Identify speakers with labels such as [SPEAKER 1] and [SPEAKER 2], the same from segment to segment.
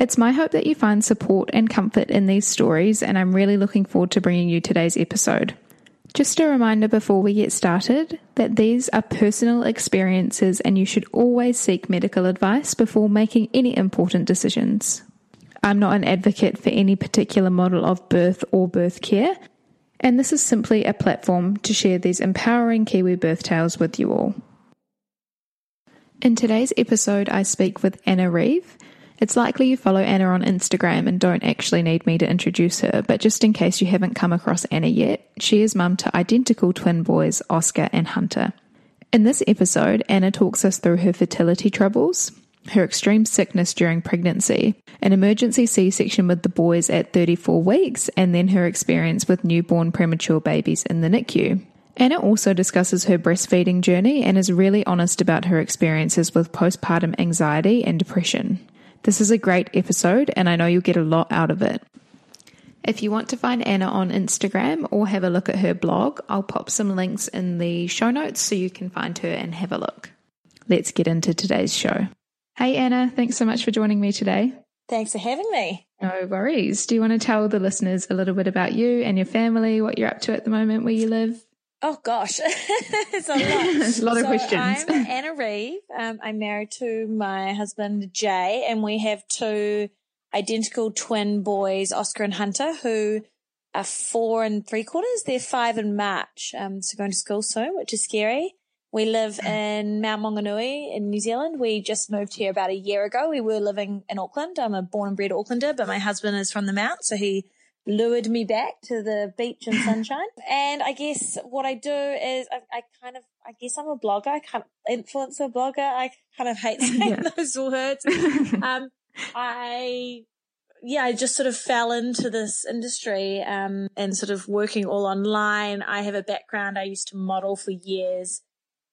[SPEAKER 1] It's my hope that you find support and comfort in these stories, and I'm really looking forward to bringing you today's episode. Just a reminder before we get started that these are personal experiences and you should always seek medical advice before making any important decisions. I'm not an advocate for any particular model of birth or birth care, and this is simply a platform to share these empowering Kiwi birth tales with you all. In today's episode, I speak with Anna Reeve. It's likely you follow Anna on Instagram and don't actually need me to introduce her, but just in case you haven't come across Anna yet, she is mum to identical twin boys, Oscar and Hunter. In this episode, Anna talks us through her fertility troubles, her extreme sickness during pregnancy, an emergency C section with the boys at 34 weeks, and then her experience with newborn premature babies in the NICU. Anna also discusses her breastfeeding journey and is really honest about her experiences with postpartum anxiety and depression. This is a great episode, and I know you'll get a lot out of it. If you want to find Anna on Instagram or have a look at her blog, I'll pop some links in the show notes so you can find her and have a look. Let's get into today's show. Hey, Anna, thanks so much for joining me today.
[SPEAKER 2] Thanks for having me.
[SPEAKER 1] No worries. Do you want to tell the listeners a little bit about you and your family, what you're up to at the moment, where you live?
[SPEAKER 2] Oh gosh, it's a lot.
[SPEAKER 1] a lot of
[SPEAKER 2] so
[SPEAKER 1] questions.
[SPEAKER 2] I'm Anna Reeve. Um, I'm married to my husband Jay, and we have two identical twin boys, Oscar and Hunter, who are four and three quarters. They're five in March, um, so going to school soon, which is scary. We live in Mount Maunganui in New Zealand. We just moved here about a year ago. We were living in Auckland. I'm a born and bred Aucklander, but my husband is from the Mount, so he lured me back to the beach and sunshine. and I guess what I do is I, I, kind of, I guess I'm a blogger. I can't influencer blogger. I kind of hate saying yeah. those words. um, I, yeah, I just sort of fell into this industry, um, and sort of working all online. I have a background. I used to model for years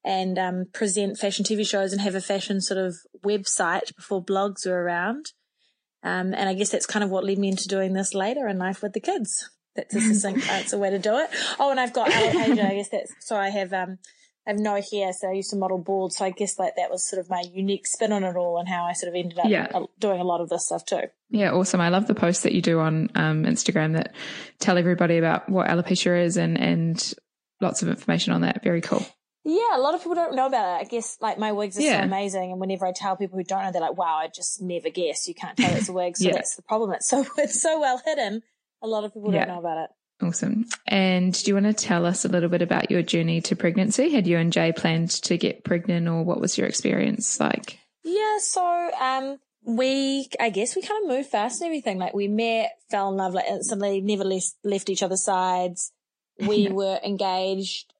[SPEAKER 2] and, um, present fashion TV shows and have a fashion sort of website before blogs were around. Um, and I guess that's kind of what led me into doing this later in life with the kids. That's a succinct answer way to do it. Oh, and I've got alopecia. I guess that's so I have um I have no hair, so I used to model bald. So I guess like that was sort of my unique spin on it all, and how I sort of ended up
[SPEAKER 1] yeah.
[SPEAKER 2] doing a lot of this stuff too.
[SPEAKER 1] Yeah, awesome. I love the posts that you do on um, Instagram that tell everybody about what alopecia is and and lots of information on that. Very cool.
[SPEAKER 2] Yeah, a lot of people don't know about it. I guess like my wigs are yeah. so amazing, and whenever I tell people who don't know, they're like, "Wow, I just never guess. You can't tell it's a wig." So yeah. that's the problem. It's so it's so well hidden. A lot of people yeah. don't know about it.
[SPEAKER 1] Awesome. And do you want to tell us a little bit about your journey to pregnancy? Had you and Jay planned to get pregnant, or what was your experience like?
[SPEAKER 2] Yeah, so um, we, I guess, we kind of moved fast and everything. Like we met, fell in love like instantly, never left, left each other's sides. We were engaged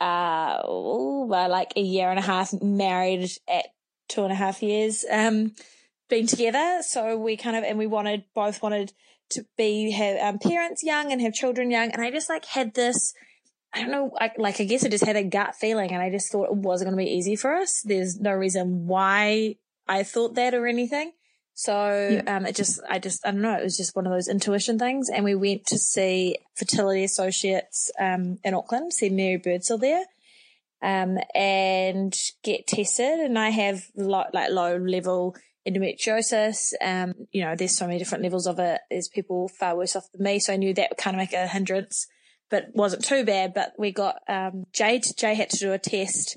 [SPEAKER 2] uh, by like a year and a half, married at two and a half years, um, been together. So we kind of, and we wanted, both wanted to be, have um, parents young and have children young. And I just like had this, I don't know, I, like I guess I just had a gut feeling and I just thought it wasn't going to be easy for us. There's no reason why I thought that or anything. So, yeah. um, it just, I just, I don't know, it was just one of those intuition things. And we went to see Fertility Associates, um, in Auckland, see Mary Birdsall there, um, and get tested. And I have lo- like low level endometriosis. Um, you know, there's so many different levels of it. There's people far worse off than me. So I knew that would kind of make a hindrance, but wasn't too bad. But we got, um, Jay, Jay had to do a test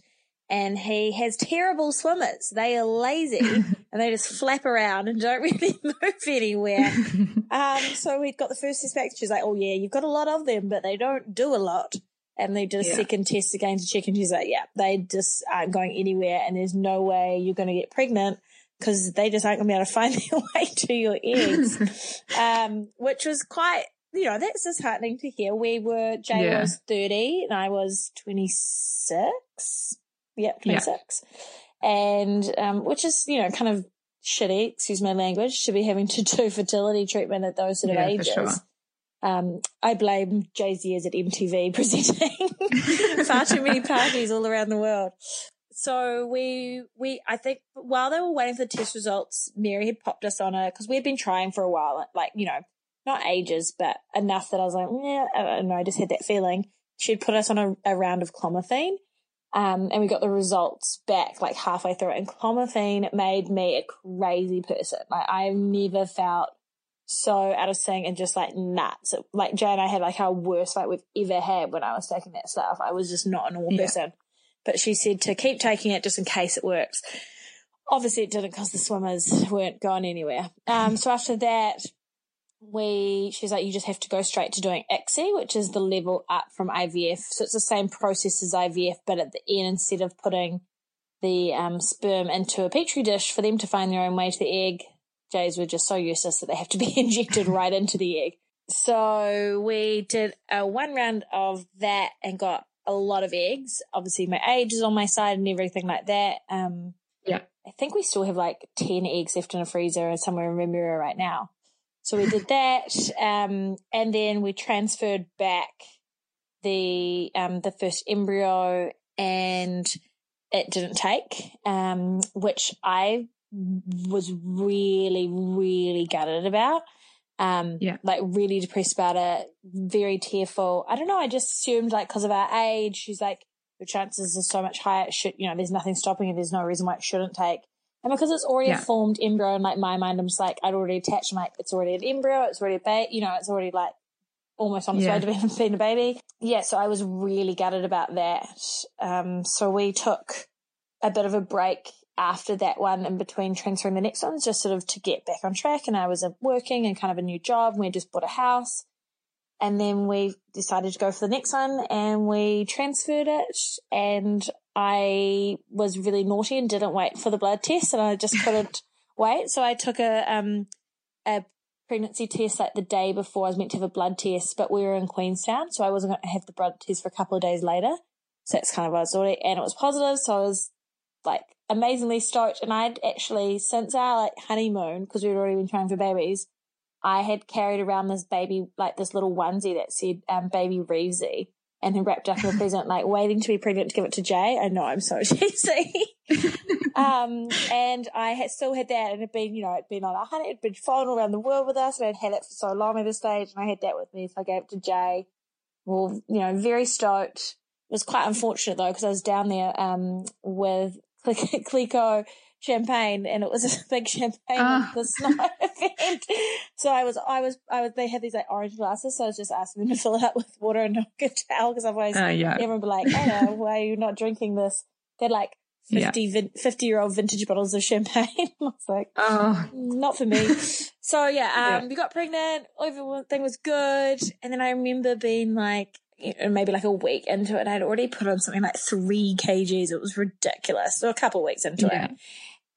[SPEAKER 2] and he has terrible swimmers. They are lazy and they just flap around and don't really move anywhere. um, so we got the first test back. She's like, "Oh yeah, you've got a lot of them, but they don't do a lot." And they did a yeah. second test again to check, and she's like, "Yeah, they just aren't going anywhere, and there's no way you're going to get pregnant." Because they just aren't going to be able to find their way to your eggs, um, which was quite you know, that's disheartening to hear. We were, Jay yeah. was 30 and I was 26. Yeah, 26. Yeah. And, um, which is, you know, kind of shitty, excuse my language, to be having to do fertility treatment at those sort of
[SPEAKER 1] yeah,
[SPEAKER 2] ages.
[SPEAKER 1] Sure.
[SPEAKER 2] Um, I blame Jay's years at MTV presenting far too many parties all around the world. So we, we, I think while they were waiting for the test results, Mary had popped us on a, cause we had been trying for a while, like, you know, not ages, but enough that I was like, yeah, I don't know, I just had that feeling. She'd put us on a, a round of clomiphene. Um, and we got the results back like halfway through it. And clomiphene made me a crazy person. Like I've never felt so out of sync and just like nuts. Like Jay and I had like our worst fight we've ever had when I was taking that stuff. I was just not a normal yeah. person. But she said to keep taking it just in case it works. Obviously it didn't because the swimmers weren't going anywhere. Um, so after that, we, she's like, you just have to go straight to doing ICSI, which is the level up from IVF. So it's the same process as IVF, but at the end, instead of putting the um, sperm into a petri dish for them to find their own way to the egg, Jays were just so useless that they have to be injected right into the egg. So we did a one round of that and got a lot of eggs. Obviously, my age is on my side and everything like that. Um,
[SPEAKER 1] yeah.
[SPEAKER 2] I think we still have like 10 eggs left in a freezer somewhere in Remuera right now. So we did that. Um, and then we transferred back the, um, the first embryo and it didn't take, um, which I was really, really gutted about. Um,
[SPEAKER 1] yeah.
[SPEAKER 2] like really depressed about it, very tearful. I don't know. I just assumed like because of our age, she's like, the chances are so much higher. It should, you know, there's nothing stopping it. There's no reason why it shouldn't take. And because it's already yeah. a formed embryo in like my mind, I'm just like, I'd already attached, I'm like, it's already an embryo, it's already a baby, you know, it's already like almost on its yeah. way to being, being a baby. Yeah. So I was really gutted about that. Um, so we took a bit of a break after that one in between transferring the next ones, just sort of to get back on track. And I was working and kind of a new job. And we just bought a house. And then we decided to go for the next one and we transferred it. And I was really naughty and didn't wait for the blood test and I just couldn't wait. So I took a, um, a pregnancy test like the day before I was meant to have a blood test, but we were in Queenstown. So I wasn't going to have the blood test for a couple of days later. So that's kind of what I was doing. And it was positive. So I was like amazingly stoked. And I'd actually, since our like honeymoon, because we'd already been trying for babies, I had carried around this baby, like this little onesie that said, um, baby Reevesy and then wrapped up in a present, like waiting to be pregnant to give it to Jay. I know I'm so cheesy. um, and I had still had that and it had been, you know, it'd been on a honey, it'd been flying around the world with us and I'd had it for so long at this stage and I had that with me. So I gave it to Jay. Well, you know, very stoked. It was quite unfortunate though, because I was down there, um, with Clicquot champagne and it was a big champagne uh. the snow event. So I was, I was, I was, they had these like orange glasses. So I was just asking them to fill it up with water and not a towel because otherwise uh, yeah. everyone would be like, hey, why are you not drinking this? They're like 50, yeah. vin- 50 year old vintage bottles of champagne. I was like, oh. not for me. so yeah, um, yeah. we got pregnant. Everything was good. And then I remember being like, maybe like a week into it, I'd already put on something like three kgs. It was ridiculous. So a couple of weeks into yeah. it.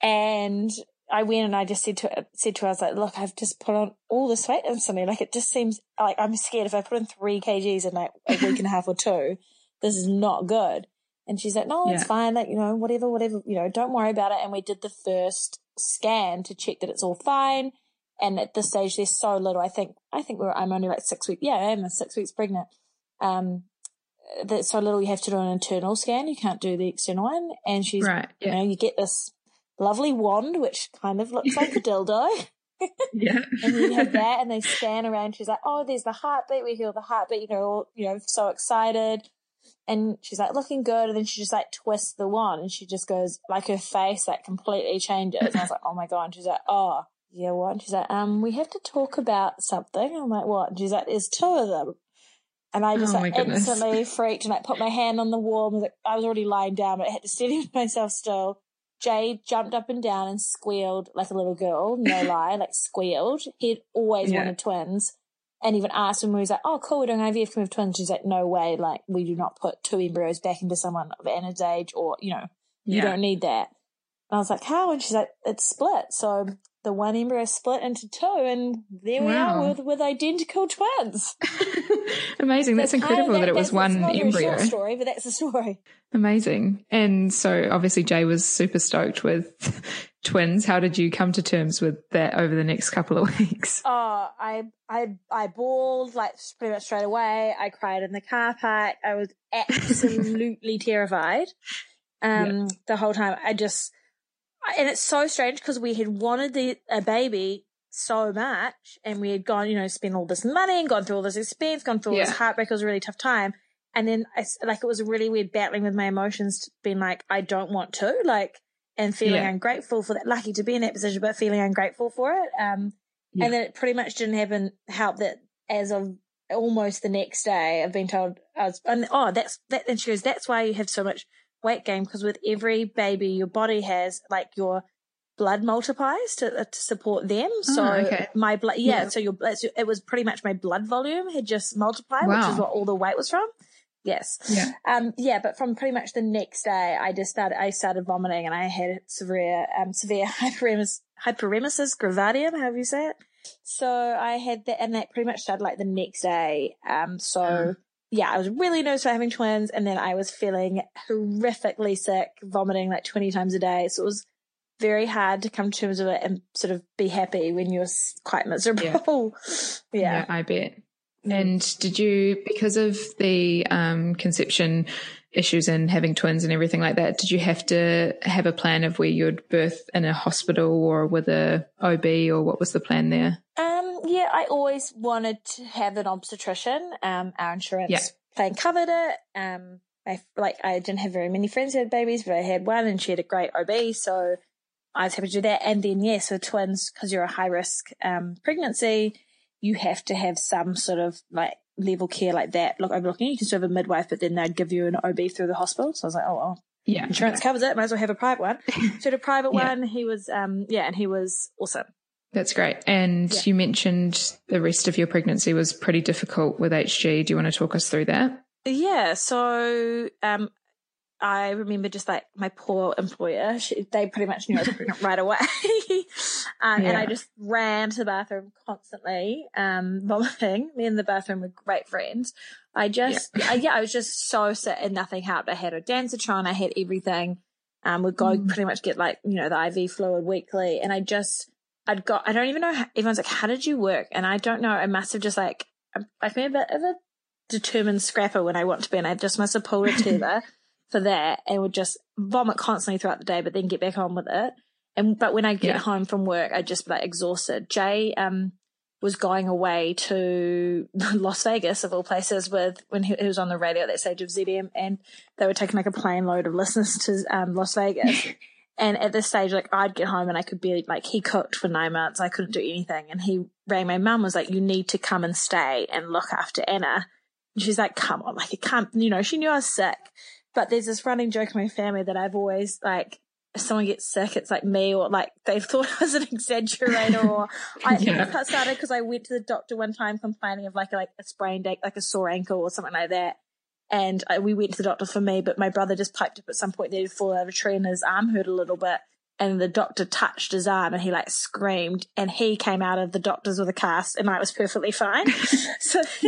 [SPEAKER 2] And I went and I just said to said to her, I was like, look, I've just put on all this weight instantly. Like it just seems like I'm scared if I put on three kgs in like a week and a half or two, this is not good. And she's like, no, it's yeah. fine. Like, you know, whatever, whatever, you know, don't worry about it. And we did the first scan to check that it's all fine. And at this stage, there's so little. I think, I think we're, I'm only like six weeks. Yeah, I am six weeks pregnant. Um, that's so little you have to do an internal scan. You can't do the external one. And she's, right, yeah. you know, you get this lovely wand, which kind of looks like a dildo.
[SPEAKER 1] yeah.
[SPEAKER 2] and you have that and they scan around. She's like, oh, there's the heartbeat. We hear the heartbeat, you know, all, you know, so excited. And she's like looking good. And then she just like twists the wand and she just goes like her face like completely changes. And I was like, oh my God. And she's like, oh, yeah, what? And she's like, um, we have to talk about something. I'm like, what? And she's like, there's two of them. And I just oh like instantly freaked and like put my hand on the wall and was like, I was already lying down, but I had to steady myself still. Jay jumped up and down and squealed like a little girl, no lie, like squealed. He'd always yeah. wanted twins. And even asked when we was like, oh, cool, we're doing IVF, can we have twins? She's like, no way, like, we do not put two embryos back into someone of Anna's age or, you know, you yeah. don't need that. And I was like, how? And she's like, it's split. So the one embryo split into two and there we are with, with identical twins.
[SPEAKER 1] Amazing. That's, that's incredible that, that, it was one embryo.
[SPEAKER 2] story, but that's the story.
[SPEAKER 1] Amazing. And so obviously Jay was super stoked with twins. How did you come to terms with that over the next couple of weeks?
[SPEAKER 2] Oh, I I I bawled like pretty much straight away. I cried in the car park. I was absolutely terrified. Um, yeah. the whole time. I just and it's so strange because we had wanted the a baby so much and we had gone, you know, spent all this money and gone through all this expense, gone through all yeah. this heartbreak. It was a really tough time. And then I, like, it was a really weird battling with my emotions, being like, I don't want to, like, and feeling yeah. ungrateful for that, lucky to be in that position, but feeling ungrateful for it. Um, yeah. and then it pretty much didn't happen, help that as of almost the next day, I've been told I was, and oh, that's, that, and she goes, that's why you have so much weight gain, because with every baby your body has, like, your, blood multiplies to, uh, to support them. Oh, so okay. my blood, yeah, yeah, So your, blood, it was pretty much my blood volume had just multiplied, wow. which is what all the weight was from. Yes.
[SPEAKER 1] Yeah.
[SPEAKER 2] Um, yeah, but from pretty much the next day, I just started, I started vomiting and I had severe, um, severe hyperemesis, hyperemesis gravidarum, however you say it. So I had that, and that pretty much started like the next day. Um, so mm. yeah, I was really nervous about having twins, and then I was feeling horrifically sick, vomiting like 20 times a day. So it was very hard to come to terms with it and sort of be happy when you're quite miserable. Yeah, yeah.
[SPEAKER 1] yeah I bet. And did you, because of the um, conception issues and having twins and everything like that, did you have to have a plan of where you'd birth in a hospital or with a OB or what was the plan there?
[SPEAKER 2] Um, yeah, I always wanted to have an obstetrician. Um, our insurance yeah. plan covered it. Um, I like I didn't have very many friends who had babies, but I had one and she had a great OB, so I was happy to do that. And then, yes, yeah, so twins, because you're a high risk um, pregnancy, you have to have some sort of like level care like that. Look, overlooking, you can still have a midwife, but then they'd give you an OB through the hospital. So I was like, oh, well, yeah, insurance okay. covers it. Might as well have a private one. so the private yeah. one, he was, um, yeah, and he was awesome.
[SPEAKER 1] That's great. And yeah. you mentioned the rest of your pregnancy was pretty difficult with HG. Do you want to talk us through that?
[SPEAKER 2] Yeah. So, um, I remember just like my poor employer, she, they pretty much knew I was pregnant right away. um, yeah. And I just ran to the bathroom constantly, um, vomiting. Me and the bathroom were great friends. I just, yeah. I, yeah, I was just so sick and nothing helped. I had a ondansetron, I had everything. Um, would go mm. pretty much get like, you know, the IV fluid weekly. And I just, I'd got, I don't even know, how, everyone's like, how did you work? And I don't know, I must have just like, like me a bit of a determined scrapper when I want to be. And I just must have pulled it together for that and would just vomit constantly throughout the day, but then get back on with it. And but when I get yeah. home from work, I just like exhausted. Jay um was going away to Las Vegas of all places with when he, he, was on the radio at that stage of ZM, and they were taking like a plane load of listeners to um, Las Vegas. and at this stage, like I'd get home and I could be like he cooked for nine months, I couldn't do anything, and he rang my mum was like, "You need to come and stay and look after Anna." And she's like, "Come on, like it can't," you know. She knew I was sick, but there's this running joke in my family that I've always like, if someone gets sick, it's like me, or like they've thought I was an exaggerator, or I think yeah. it started because I went to the doctor one time complaining of like a, like a sprained ankle, like a sore ankle or something like that. And I, we went to the doctor for me, but my brother just piped up at some point. They would fall out of a tree and his arm hurt a little bit. And the doctor touched his arm and he like screamed and he came out of the doctors with a cast and I was perfectly fine. so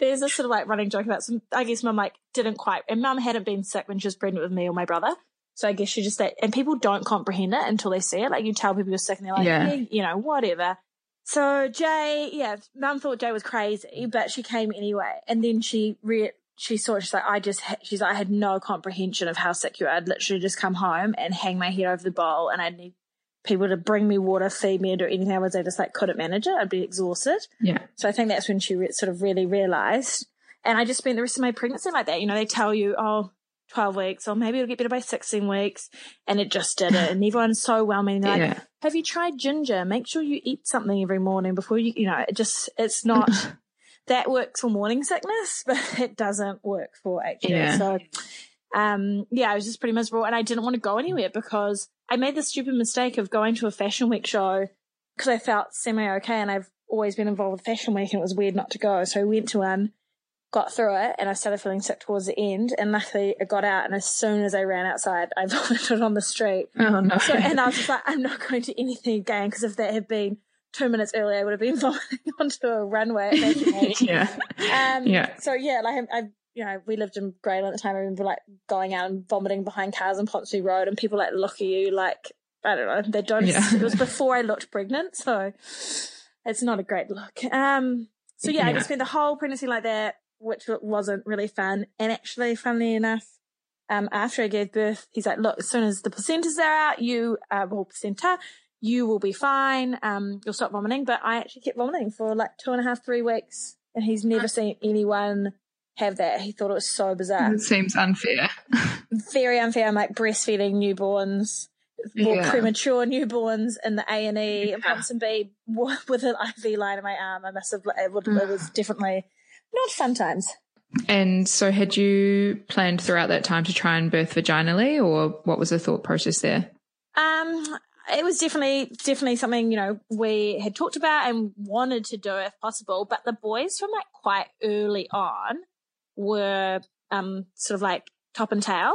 [SPEAKER 2] there's this sort of like running joke about some, I guess mum like didn't quite, and mum hadn't been sick when she was pregnant with me or my brother. So I guess she just, that, and people don't comprehend it until they see it. Like you tell people you're sick and they're like, yeah. yeah you know, whatever. So Jay, yeah, mum thought Jay was crazy, but she came anyway. And then she re- she saw she's like, I just, she's like, I had no comprehension of how sick you are. I'd literally just come home and hang my head over the bowl and I'd need people to bring me water, feed me, and do anything else. I just like couldn't manage it. I'd be exhausted.
[SPEAKER 1] Yeah.
[SPEAKER 2] So I think that's when she re- sort of really realized. And I just spent the rest of my pregnancy like that. You know, they tell you, oh, 12 weeks, or maybe it'll get better by 16 weeks. And it just did it. And everyone's so well meaning. Like, yeah. have you tried ginger? Make sure you eat something every morning before you, you know, it just, it's not. that works for morning sickness, but it doesn't work for HG. Yeah. So, um, yeah, I was just pretty miserable and I didn't want to go anywhere because I made the stupid mistake of going to a fashion week show because I felt semi okay and I've always been involved with fashion week and it was weird not to go. So I went to one, got through it and I started feeling sick towards the end and luckily I got out and as soon as I ran outside, I vomited on the street.
[SPEAKER 1] Oh no.
[SPEAKER 2] So, and I was just like, I'm not going to anything again because if that had been two minutes earlier, I would have been vomiting onto a runway.
[SPEAKER 1] yeah. Um, yeah.
[SPEAKER 2] So yeah, like I, you know, we lived in Grey Lynn at the time. I remember like going out and vomiting behind cars on Ponsonby Road, and people like look at you like I don't know. They don't. Yeah. It was before I looked pregnant, so it's not a great look. Um. So yeah, yeah. I just spent the whole pregnancy like that, which wasn't really fun. And actually, funnily enough, um, after I gave birth, he's like, "Look, as soon as the placentas are out, you uh, well placenta, you will be fine. Um, you'll stop vomiting." But I actually kept vomiting for like two and a half, three weeks, and he's never seen anyone have that. He thought it was so bizarre.
[SPEAKER 1] It seems unfair.
[SPEAKER 2] Very unfair. I'm like breastfeeding newborns, yeah. premature newborns in the A and E in Ponsonby with an IV line in my arm. I must have. It, would, it was definitely not fun times.
[SPEAKER 1] And so, had you planned throughout that time to try and birth vaginally, or what was the thought process there?
[SPEAKER 2] Um, it was definitely definitely something you know we had talked about and wanted to do if possible. But the boys from like quite early on were um sort of like top and tail,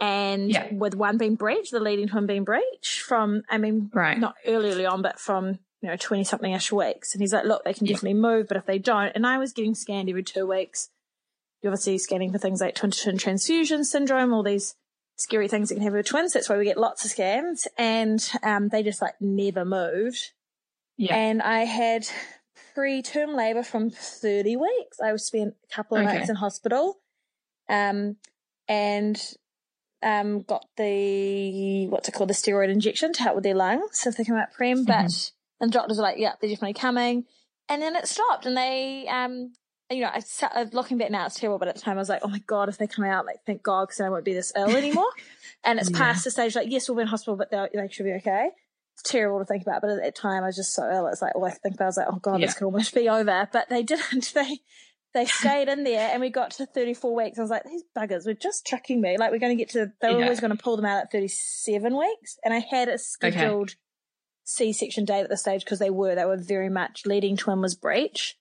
[SPEAKER 2] and yeah. with one being breech, the leading twin being breech from I mean right. not early early on, but from you know twenty something ish weeks. And he's like, look, they can yeah. definitely move, but if they don't, and I was getting scanned every two weeks you're obviously scanning for things like twin twin transfusion syndrome, all these scary things that can happen with twins. That's why we get lots of scans, and um, they just like never moved. Yeah. And I had preterm labor from 30 weeks. I was spent a couple of okay. nights in hospital, um, and um, got the what's it called the steroid injection to help with their lungs if they come out prem. Mm-hmm. But and the doctors were like, "Yeah, they're definitely coming." And then it stopped, and they um, you know, I uh, looking back now, it's terrible, but at the time I was like, oh my God, if they come out, like, thank God, because then I won't be this ill anymore. and it's yeah. past the stage, like, yes, we'll be in hospital, but they should be okay. It's terrible to think about, but at that time I was just so ill. It's like, all I think about I was like, oh God, yeah. this could almost be over. But they didn't. They, they stayed in there and we got to 34 weeks. I was like, these buggers were just tricking me. Like, we're going to get to, they were yeah. always going to pull them out at 37 weeks. And I had a scheduled okay. C section date at the stage because they were, they were very much leading twin was breech.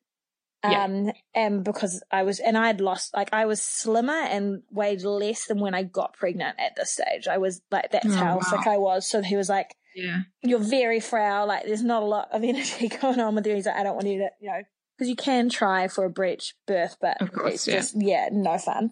[SPEAKER 2] Um, yeah. and because I was, and I had lost, like I was slimmer and weighed less than when I got pregnant at this stage. I was like, that's oh, how wow. sick I was. So he was like,
[SPEAKER 1] yeah,
[SPEAKER 2] you're very frail. Like there's not a lot of energy going on with you. He's like, I don't want you to, you know, because you can try for a breech birth, but of course, it's yeah. just, yeah, no fun.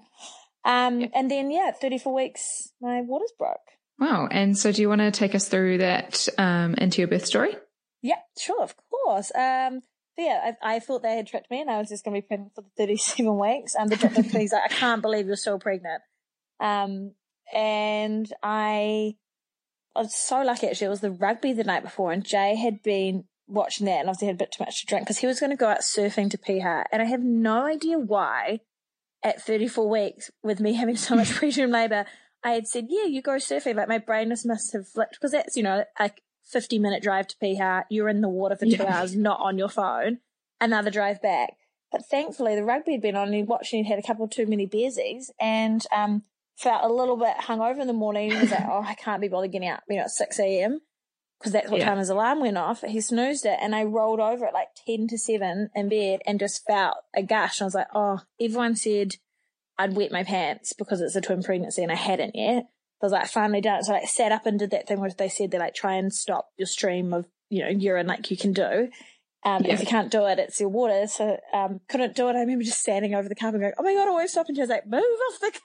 [SPEAKER 2] Um, yeah. and then yeah, 34 weeks, my waters broke.
[SPEAKER 1] Wow. And so do you want to take us through that, um, into your birth story?
[SPEAKER 2] Yeah, sure. Of course. Um, but yeah, I, I, thought they had tricked me and I was just going to be pregnant for the 37 weeks. And the doctor was like, I can't believe you're still pregnant. Um, and I, I was so lucky actually. It was the rugby the night before and Jay had been watching that and obviously had a bit too much to drink because he was going to go out surfing to Piha. And I have no idea why at 34 weeks with me having so much preterm labor, I had said, yeah, you go surfing. Like my brain must have flipped because that's, you know, like 50 minute drive to Piha, you're in the water for two yeah. hours, not on your phone, another drive back. But thankfully, the rugby had been on and he watched and he'd had a couple of too many beersies and um, felt a little bit hungover in the morning. He was like, oh, I can't be bothered getting out, you know, at 6 a.m. because that's what yeah. time his alarm went off. He snoozed it and I rolled over at like 10 to 7 in bed and just felt a gush. And I was like, oh, everyone said I'd wet my pants because it's a twin pregnancy and I hadn't yet. I was like, finally done it. So I like, sat up and did that thing where they said they like try and stop your stream of, you know, urine like you can do. Um, yeah. if you can't do it, it's your water. So, um, couldn't do it. I remember just standing over the carpet going, Oh my God, I won't stop. And she was like, move off the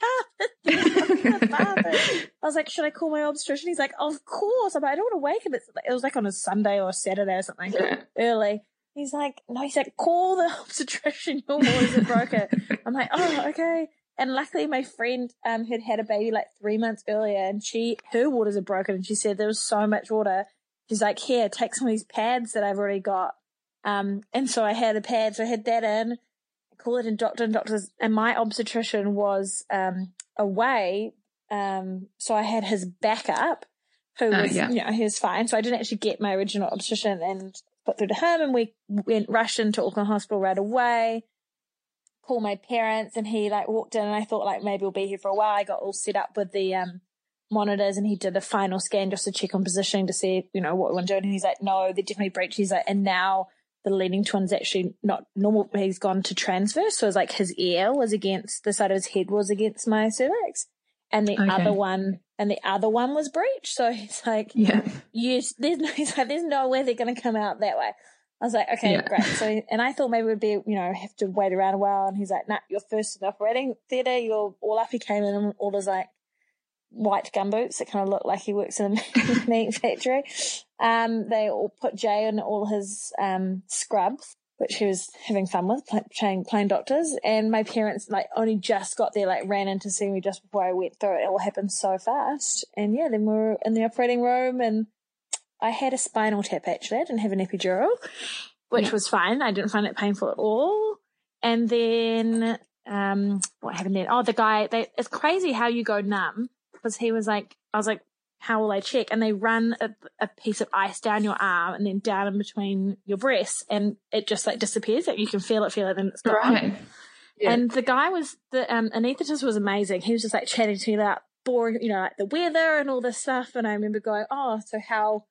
[SPEAKER 2] carpet. I was like, should I call my obstetrician? He's like, of course. I'm like, I don't want to wake him. It's, it was like on a Sunday or a Saturday or something yeah. early. He's like, no, he's like, call the obstetrician. Your waters are broken. I'm like, oh, okay. And luckily, my friend um, had had a baby like three months earlier, and she her waters are broken, and she said there was so much water. She's like, "Here, take some of these pads that I've already got." Um, and so I had the pads. I had that in. I call it in doctor and doctors, and my obstetrician was um, away, um, so I had his backup, who oh, was yeah. you know he was fine. So I didn't actually get my original obstetrician and put through to him, and we went rushed into Auckland Hospital right away call my parents and he like walked in and I thought like maybe we'll be here for a while. I got all set up with the um monitors and he did a final scan just to check on positioning to see, you know, what we want to do. And he's like, no, they're definitely breached. He's like, and now the leading twin's actually not normal. He's gone to transverse. So it's like his ear was against the side of his head was against my cervix. and the
[SPEAKER 1] Okay.
[SPEAKER 2] other one and the other one was breached. So he's like,
[SPEAKER 1] Yeah.
[SPEAKER 2] you, there's no, he's like, there's no way they're going to come out that way. I was like, okay,
[SPEAKER 1] Yeah.
[SPEAKER 2] great. So, and I thought maybe it would be, you know, have to wait around a while. And he's like, nah, you're first in the operating theatre. You're all up. He came in and all those like white gumboots that kind of look like he works in a meat factory. Um, they all put Jay in all his, um, scrubs, which he was having fun with, playing, playing doctors. And my parents like only just got there, like ran in to see me just before I went through it. It all happened so fast. And yeah, then we were in the operating room and I had a spinal tap actually. I didn't have an epidural, which
[SPEAKER 1] Yeah.
[SPEAKER 2] was fine. I didn't find it painful at all. And then, um, what happened then? Oh, the guy, they, it's crazy how you go numb because he was like, I was like, how will I check? And they run a, a piece of ice down your arm and then down in between your breasts and it just like disappears. Like you can feel it, feel it, then it's gone.
[SPEAKER 1] Right. Yeah.
[SPEAKER 2] And the guy was the um anaesthetist was amazing. He was just like chatting to me about boring, you know, like the weather and all this stuff. And I remember going, "Oh, so how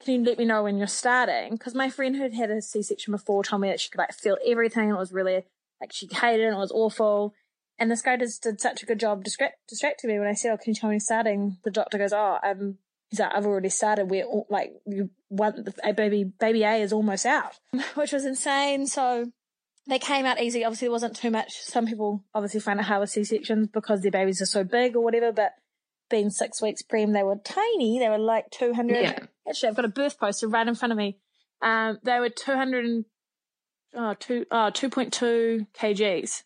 [SPEAKER 2] can you let me know when you're starting?" Because my friend who'd had a C-section before told me that she could like feel everything. It was really like she hated it. It was awful. And this guy just did such a good job distract, distracting me when I said, "Oh, can you tell me you're starting?" The doctor goes, "Oh, um." He's like, I've already started. We're all, like, you want baby, baby A is almost out, which was insane. So they came out easy. Obviously, there wasn't too much. Some people obviously find it hard with C sections because their babies are so big or whatever. But being six weeks preem, they were tiny. They were like two hundred.
[SPEAKER 1] Yeah.
[SPEAKER 2] Actually, I've got a birth poster right in front of me. Um, they were two hundred and oh, two, oh, 2.2 kgs.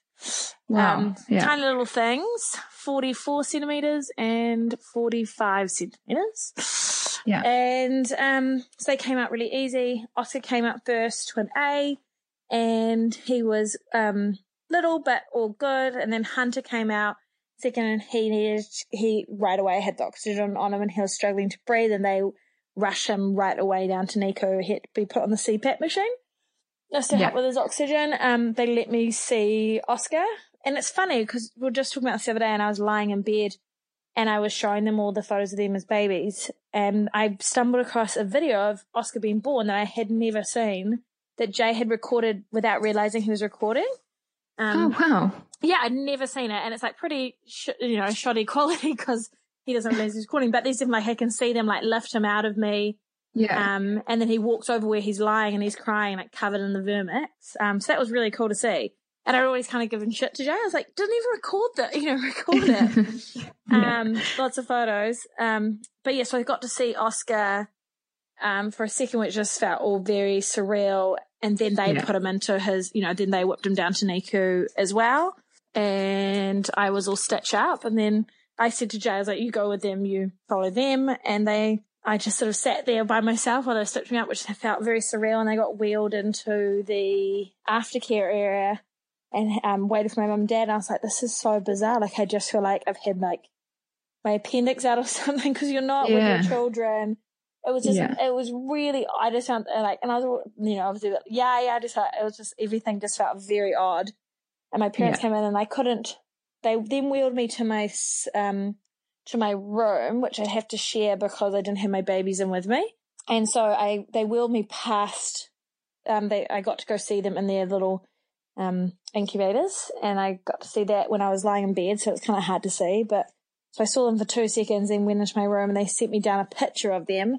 [SPEAKER 1] Wow.
[SPEAKER 2] Um,
[SPEAKER 1] yeah.
[SPEAKER 2] Tiny little things, 44 centimeters and 45 centimeters.
[SPEAKER 1] Yeah.
[SPEAKER 2] And um, so they came out really easy. Oscar came out first, twin A, and he was um, little but all good. And then Hunter came out second, and he needed he right away had the oxygen on him, and he was struggling to breathe. And they rushed him right away down to NICU. He had to be put on the CPAP machine just to help with his oxygen. Um, they let me see Oscar, and it's funny because we were just talking about this the other day, and I was lying in bed, and I was showing them all the photos of them as babies, and I stumbled across a video of Oscar being born that I had never seen that Jay had recorded without realizing he was recording. Um,
[SPEAKER 1] oh wow.
[SPEAKER 2] yeah, I'd never seen it, and it's like pretty, sh- you know, shoddy quality because he doesn't realize he's recording. But there's them like I can see them like lift him out of me,
[SPEAKER 1] Yeah.
[SPEAKER 2] um, and then he walks over where he's lying and he's crying, like covered in the vernix. Um, so that was really cool to see. And I'd always kind of given shit to Jay. I was like, didn't even record that, you know, record it.
[SPEAKER 1] Yeah.
[SPEAKER 2] um, lots of photos. Um, but yeah, so I got to see Oscar, um, for a second, which just felt all very surreal. And then they
[SPEAKER 1] Yeah.
[SPEAKER 2] put him into his, you know, then they whipped him down to NICU as well. And I was all stitched up. And then I said to Jay, I was like, you go with them, you follow them. And they, I just sort of sat there by myself while they stitching me up, which felt very surreal. And they got wheeled into the aftercare area and um, waited for my mum and dad. And I was like, this is so bizarre. Like, I just feel like I've had like my appendix out or something because you're not with your children. It was just,
[SPEAKER 1] Yeah.
[SPEAKER 2] it was really, I just found like, and I was, you know, obviously, yeah, yeah, I just felt, it was just, everything just felt very odd. And my parents
[SPEAKER 1] Yeah.
[SPEAKER 2] came in and I couldn't, they then wheeled me to my, um, to my room, which I'd have to share because I didn't have my babies in with me. And so I, they wheeled me past, um, they, I got to go see them in their little, um, incubators and I got to see that when I was lying in bed. So it's kind of hard to see, but so I saw them for two seconds and went into my room and they sent me down a picture of them.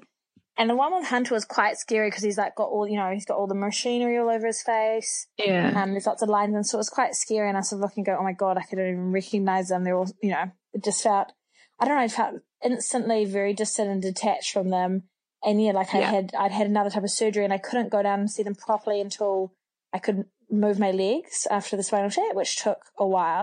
[SPEAKER 2] And the one with Hunter was quite scary because he's like got all, you know, he's got all the machinery all over his face.
[SPEAKER 1] yeah.
[SPEAKER 2] Um, there's lots of lines, and so it was quite scary. And I sort of look and go, "Oh my god, I couldn't even recognize them." They're all, you know, it just felt, I don't know, it felt instantly very distant and detached from them. And yeah, like I
[SPEAKER 1] Yeah.
[SPEAKER 2] had, I'd had another type of surgery, and I couldn't go down and see them properly until I could move my legs after the spinal tap, which took a while.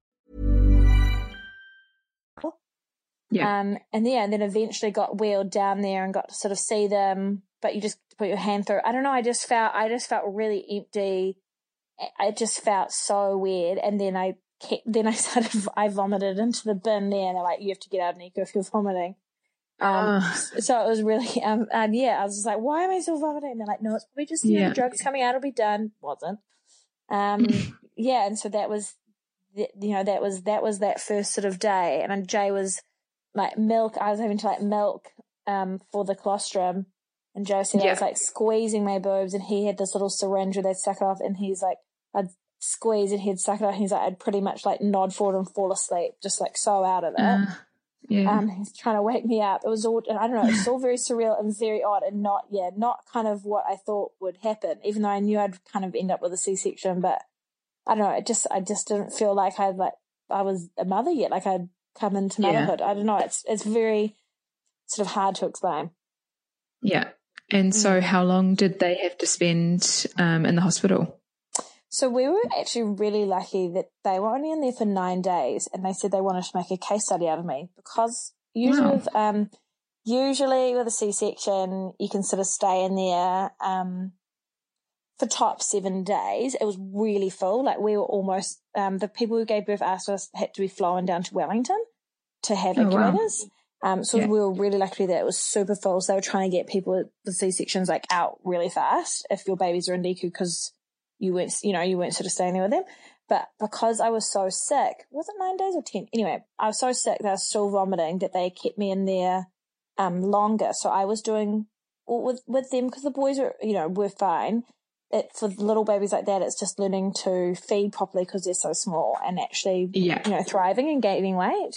[SPEAKER 1] Yeah.
[SPEAKER 2] Um, and yeah, and then eventually got wheeled down there and got to sort of see them, but you just put your hand through. I don't know. I just felt, I just felt really empty. I- It just felt so weird. And then I kept, then I started, I vomited into the bin there and they're like, you have to get out, of NICU, if you're vomiting. Um, so it was really, um, and yeah, I was just like, why am I still vomiting? And they're like, no, it's probably just, you yeah. know, the drugs coming out, it'll be done. Wasn't. Um, yeah. And so that was, you know, that was, that was that first sort of day. And Jay was like milk. I was having to like milk, um, for the colostrum. And Joe said yeah. I was like squeezing my boobs and he had this little syringe where they'd suck it off and he's like, I'd squeeze and he'd suck it off. And he's like, I'd pretty much like nod forward and fall asleep, just like so out of it. Uh. Yeah. Um, he's trying to wake me up. It was all, I don't know, it's all very surreal and very odd and not, yeah, not kind of what I thought would happen, even though I knew I'd kind of end up with a C-section, but I don't know, it just, I just didn't feel like I'd like, I was a mother yet, like I'd come into motherhood. Yeah. I don't know, it's, it's very sort of hard to explain.
[SPEAKER 1] Yeah. And so mm. how long did they have to spend um, in the hospital?
[SPEAKER 2] So we were actually really lucky that they were only in there for nine days, and they said they wanted to make a case study out of me because usually, wow. with, um, usually with a C-section, you can sort of stay in there um, for top seven days. It was really full. Like we were almost um, the people who gave birth asked us had to be flown down to Wellington to have oh, incubators. Wow. Um, so yeah. we were really lucky that it was super full. So they were trying to get people with C sections like out really fast if your babies are in NICU because you weren't, you know, you weren't sort of staying there with them. But because I was so sick, was it nine days or 10? Anyway, I was so sick that I was still vomiting that they kept me in there, um, longer. So I was doing with, with them because the boys were, you know, were fine. It, for little babies like that, it's just learning to feed properly because they're so small and actually, yeah. you know, thriving and gaining weight.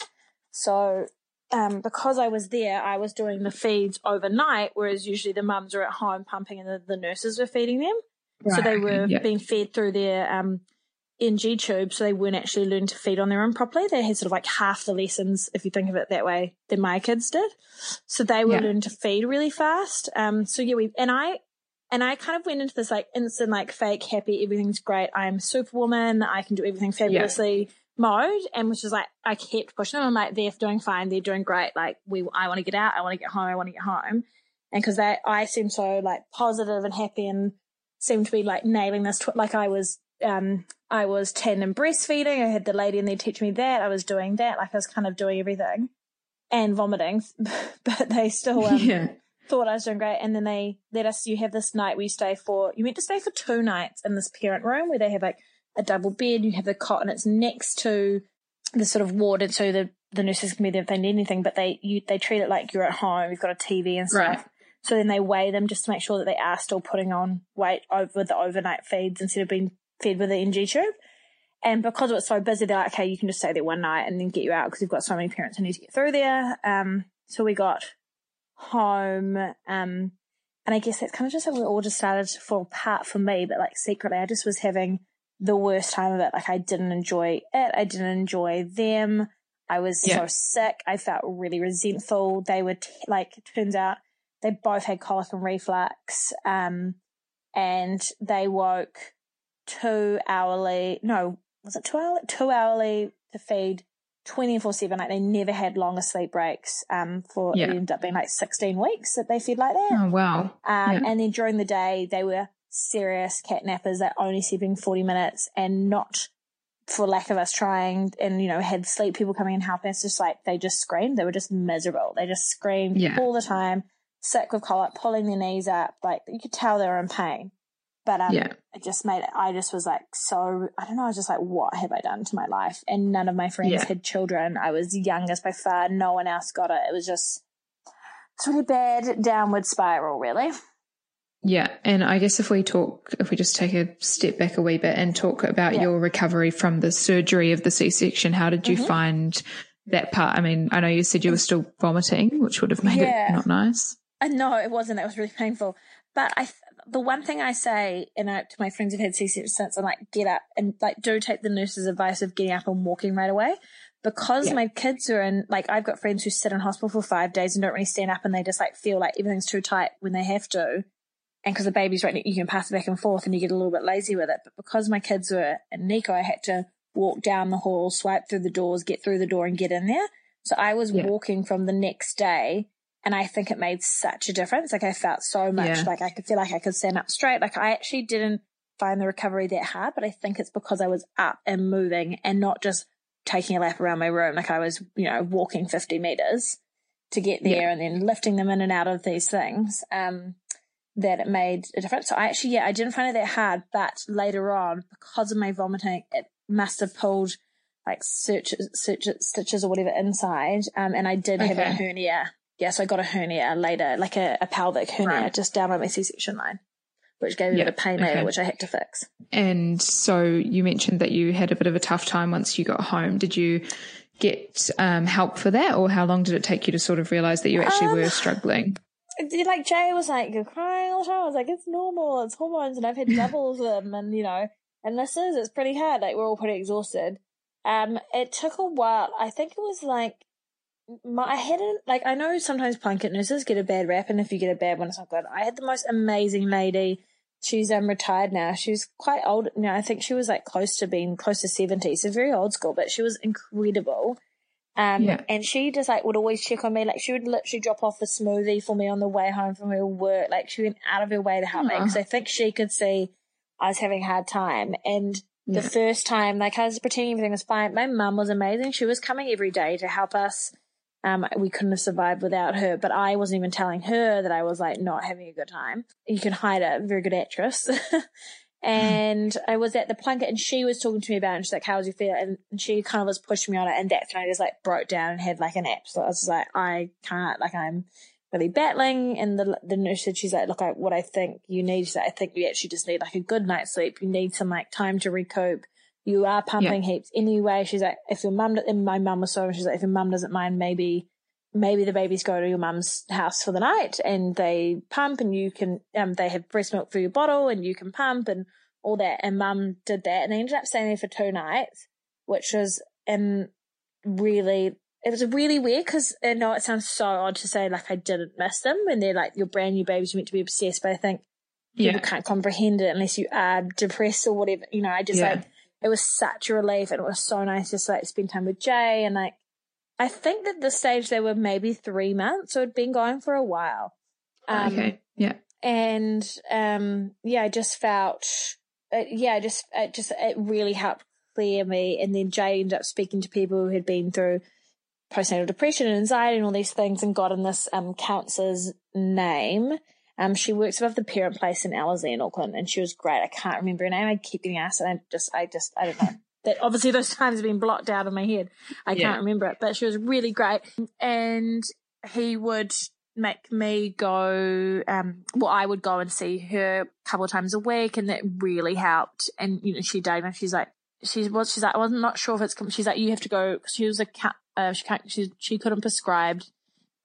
[SPEAKER 2] So, um, because I was there, I was doing the feeds overnight, whereas usually the mums are at home pumping and the, the nurses were feeding them. Right. So they were yep. being fed through their um, NG tube, so they weren't actually learning to feed on their own properly. They had sort of like half the lessons, if you think of it that way, than my kids did. So they were learning to feed really fast. Um, so yeah, we and I and I kind of went into this like instant, like fake happy, everything's great. I'm superwoman. I can do everything fabulously mode, and which is like I kept pushing them. I'm like, they're doing fine. They're doing great. Like we, I want to get out. I want to get home. I want to get home. And because they, I seem so like positive and happy and seemed to be like nailing this. Tw- like I was, um, I was 10 and breastfeeding. I had the lady in there teach me that. I was doing that. Like I was kind of doing everything and vomiting, but they still, um, yeah. Thought I was doing great. And then they let us, you have this night where you stay for, you meant to stay for two nights in this parent room where they have like a double bed. You have the cot and it's next to the sort of ward. And so the, the nurses can be there if they need anything, but they, you, they treat it like you're at home. You've got a TV and stuff. Right. So then they weigh them just to make sure that they are still putting on weight over the overnight feeds instead of being fed with the NG tube. And because it was so busy, they're like, okay, you can just stay there one night and then get you out because we've got so many parents who need to get through there. Um, so we got home, um, and I guess that's kind of just how we all just started to fall apart for me, but like secretly, I just was having the worst time of it. Like I didn't enjoy it. I didn't enjoy them. I was yeah. so sick. I felt really resentful. They were t- like, turns out they both had colic and reflux. Um, and they woke two hourly, no, was it two hourly? Two hourly to feed 24 7. Like they never had longer sleep breaks, um, for, yeah. it ended up being like 16 weeks that they fed like that.
[SPEAKER 1] Oh, wow.
[SPEAKER 2] Um, yeah. and then during the day, they were serious cat nappers that only sleeping 40 minutes and not for lack of us trying and, you know, had sleep people coming and helping us, just like they just screamed. They were just miserable. They just screamed yeah. all the time sick with colic, pulling their knees up. Like you could tell they were in pain. But um, yeah. it just made it, I just was like, so, I don't know, I was just like, what have I done to my life? And none of my friends yeah. had children. I was youngest by far. No one else got it. It was just, it's really bad downward spiral, really.
[SPEAKER 1] Yeah. And I guess if we talk, if we just take a step back a wee bit and talk about yeah. your recovery from the surgery of the C section, how did you mm-hmm. find that part? I mean, I know you said you were still vomiting, which would have made yeah. it not nice.
[SPEAKER 2] Uh, no, it wasn't. It was really painful. But I, the one thing I say, and I, to my friends who've had C-sections, I'm like, get up and like, do take the nurse's advice of getting up and walking right away. Because yeah. my kids are in, like, I've got friends who sit in hospital for five days and don't really stand up and they just like feel like everything's too tight when they have to. And because the baby's right, you can pass it back and forth and you get a little bit lazy with it. But because my kids were in NICU, I had to walk down the hall, swipe through the doors, get through the door and get in there. So I was yeah. walking from the next day and I think it made such a difference. Like I felt so much yeah. like I could feel like I could stand up straight. Like I actually didn't find the recovery that hard, but I think it's because I was up and moving and not just taking a lap around my room. Like I was, you know, walking 50 meters to get there yeah. and then lifting them in and out of these things. Um, that it made a difference. So I actually, yeah, I didn't find it that hard, but later on, because of my vomiting, it must have pulled like stitches, stitches or whatever inside. Um, and I did okay. have a hernia. Yeah, so I got a hernia later, like a, a pelvic hernia right. just down on my C-section line, which gave me a bit of pain okay. later, which I had to fix.
[SPEAKER 1] And so you mentioned that you had a bit of a tough time once you got home. Did you get um, help for that, or how long did it take you to sort of realize that you actually um, were struggling?
[SPEAKER 2] like Jay was like, you're crying all the time. I was like, it's normal. It's hormones. And I've had double of them. And, you know, and this is, it's pretty hard. Like we're all pretty exhausted. Um, it took a while. I think it was like, my, I hadn't, like, I know sometimes Plunket nurses get a bad rap. And if you get a bad one, it's not good. I had the most amazing lady. She's um retired now. She's quite old. You know, I think she was like close to being close to 70. So very old school, but she was incredible. Um, yeah. and she just like would always check on me. Like she would literally drop off a smoothie for me on the way home from her work. Like she went out of her way to help Aww. me because I think she could see I was having a hard time. And yeah. the first time, like I was pretending everything was fine. My mum was amazing. She was coming every day to help us. Um, we couldn't have survived without her, but I wasn't even telling her that I was like not having a good time. You can hide a very good actress. And I was at the Plunket and she was talking to me about it and she's like, how was you feel? And she kind of was pushing me on it. And that's when I just like broke down and had like an app. So I was like, I can't, like I'm really battling. And the, the nurse said, she's like, look, I, what I think you need is I think you actually just need like a good night's sleep. You need some like time to recoup. You are pumping yeah. heaps anyway. She's like, if your mum, and my mum was so, she's like, if your mum doesn't mind, maybe maybe the babies go to your mum's house for the night and they pump and you can, um, they have breast milk for your bottle and you can pump and all that. And mum did that and they ended up staying there for two nights, which was, um, really, it was really weird because I know it sounds so odd to say like I didn't miss them when they're like your brand new babies, you meant to be obsessed, but I think people yeah. can't comprehend it unless you are depressed or whatever. You know, I just yeah. like, it was such a relief and it was so nice just like spend time with Jay and like I think that this stage they were maybe three months, so it'd been going for a while.
[SPEAKER 1] Um, okay. Yeah.
[SPEAKER 2] And um, yeah, I just felt, uh, yeah, just it just it really helped clear me. And then Jay ended up speaking to people who had been through postnatal depression and anxiety and all these things, and got in this um, counselor's name. Um, she works above the parent place in Ellerslie in Auckland, and she was great. I can't remember her name. I keep getting asked, and I just, I just, I don't know that obviously those times have been blocked out of my head. I yeah. can't remember it, but she was really great. And he would make me go, um, well, I would go and see her a couple of times a week and that really helped. And, you know, she diagnosed, she's like, she was, she's like, I wasn't not sure if it's, she's like, you have to go, she was a, uh, she can't, she, she couldn't prescribe,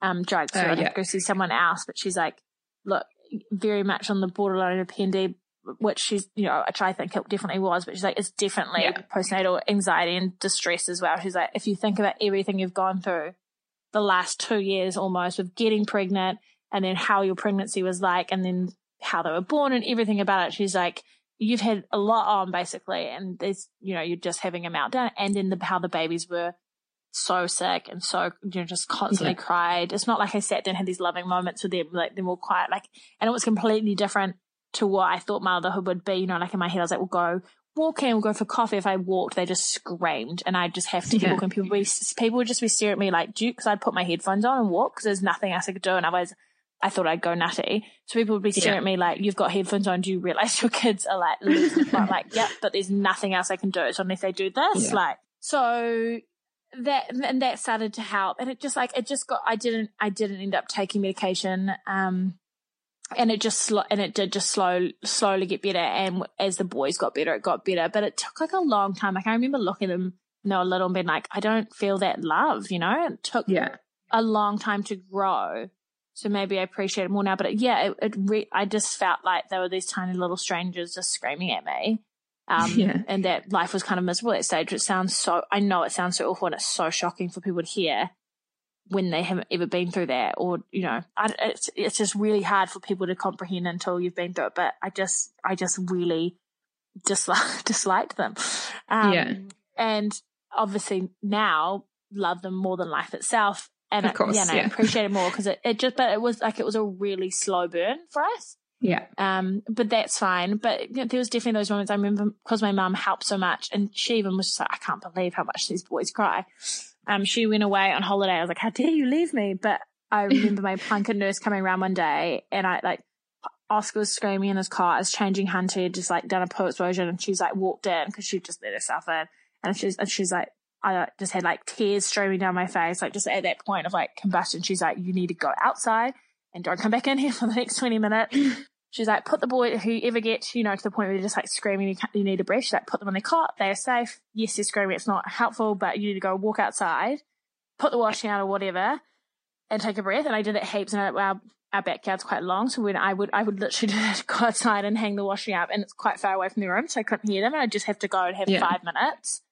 [SPEAKER 2] um, drugs. So uh, I'd yeah. have to go see someone else, but she's like, look, very much on the borderline of PND, which she's, you know, which I think it definitely was, but she's like, it's definitely yeah. postnatal anxiety and distress as well. She's like, if you think about everything you've gone through the last two years almost of getting pregnant and then how your pregnancy was like and then how they were born and everything about it, she's like, you've had a lot on basically. And there's, you know, you're just having a meltdown and then the, how the babies were so sick and so you know just constantly yeah. cried. It's not like I sat there and had these loving moments with them, like they're all quiet, like and it was completely different to what I thought motherhood would be. You know, like in my head, I was like, we'll go walking, we'll go for coffee. If I walked, they just screamed and I just have to keep yeah. walking. People, be, people would just be staring at me like, do because I'd put my headphones on and walk because there's nothing else I could do. And otherwise, I thought I'd go nutty. So people would be staring yeah. at me like, you've got headphones on. Do you realize your kids are like, like, yep, but there's nothing else I can do. So unless they do this, like, so that, and that started to help. And it just like, it just got, I didn't, I didn't end up taking medication. Um, and it just sl- and it did just slow slowly get better and as the boys got better it got better but it took like a long time like i remember looking at them you know a little and being like i don't feel that love you know it took yeah. a long time to grow so maybe i appreciate it more now but it, yeah it, it re- i just felt like there were these tiny little strangers just screaming at me um, yeah. and that life was kind of miserable at that stage it sounds so i know it sounds so awful and it's so shocking for people to hear when they haven't ever been through that or you know I, it's it's just really hard for people to comprehend until you've been through it but i just i just really dislike disliked them um, yeah and obviously now love them more than life itself and
[SPEAKER 1] of course,
[SPEAKER 2] it, yeah, no,
[SPEAKER 1] yeah.
[SPEAKER 2] appreciate it more because it, it just but it was like it was a really slow burn for us
[SPEAKER 1] Yeah.
[SPEAKER 2] Um, but that's fine. But you know, there was definitely those moments I remember because my mum helped so much and she even was just like, I can't believe how much these boys cry. Um, she went away on holiday. I was like, how dare you leave me? But I remember my Plunket nurse coming around one day and I like, Oscar was screaming in his car. I was changing Hunter, just like done a poo explosion, and she's like walked in because she just let herself in, and she's and she's like, I just had like tears streaming down my face, like just at that point of like combustion. She's like, you need to go outside and don't come back in here for the next twenty minutes. She's like, put the boy, whoever gets, you know, to the point where they're just like screaming, you, you need a breath. She's like, put them on their cot. They are safe. Yes, they're screaming. It's not helpful, but you need to go walk outside, put the washing out or whatever, and take a breath. And I did it heaps. And our, our backyard's quite long. So when I would, I would literally go outside and hang the washing up and it's quite far away from the room. So I couldn't hear them. And I just have to go and have
[SPEAKER 1] Yeah.
[SPEAKER 2] five minutes.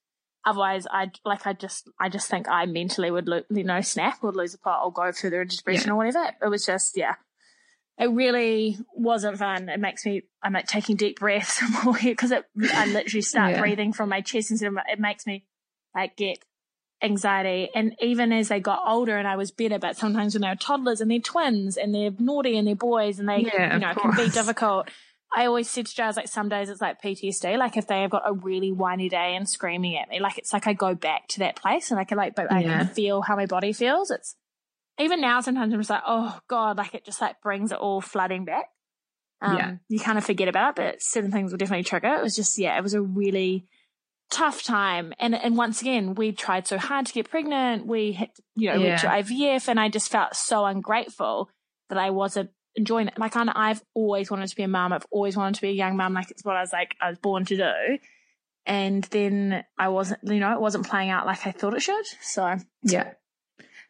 [SPEAKER 2] Otherwise, I like I just I just think I mentally would lo- you know snap or lose a pot or go further into depression
[SPEAKER 1] Yeah.
[SPEAKER 2] or whatever. It was just yeah, it really wasn't fun. It makes me I'm like taking deep breaths more because it I literally start
[SPEAKER 1] Yeah.
[SPEAKER 2] breathing from my chest instead of my, it makes me like get anxiety. And even as they got older and I was better, but sometimes when they're toddlers and they're twins and they're naughty and they're boys and they
[SPEAKER 1] Yeah,
[SPEAKER 2] you know can be difficult. I always said to Giles, like some days it's like PTSD. Like if they have got a really whiny day and screaming at me, like it's like I go back to that place and I can like, but I can feel how my body feels. It's even now sometimes I'm just like, oh God, like it just like brings it all flooding back. Um,
[SPEAKER 1] Yeah.
[SPEAKER 2] you kind of forget about it, but certain things will definitely trigger. It was just, yeah, it was a really tough time. And, and once again, we tried so hard to get pregnant. We had, you know, went to IVF and I just felt so ungrateful that I wasn't enjoying it. Like, I, I've always wanted to be a mum. I've always wanted to be a young mum. Like, it's what I was like, I was born to do. And then I wasn't, you know, it wasn't playing out like I thought it should. So
[SPEAKER 1] Yeah.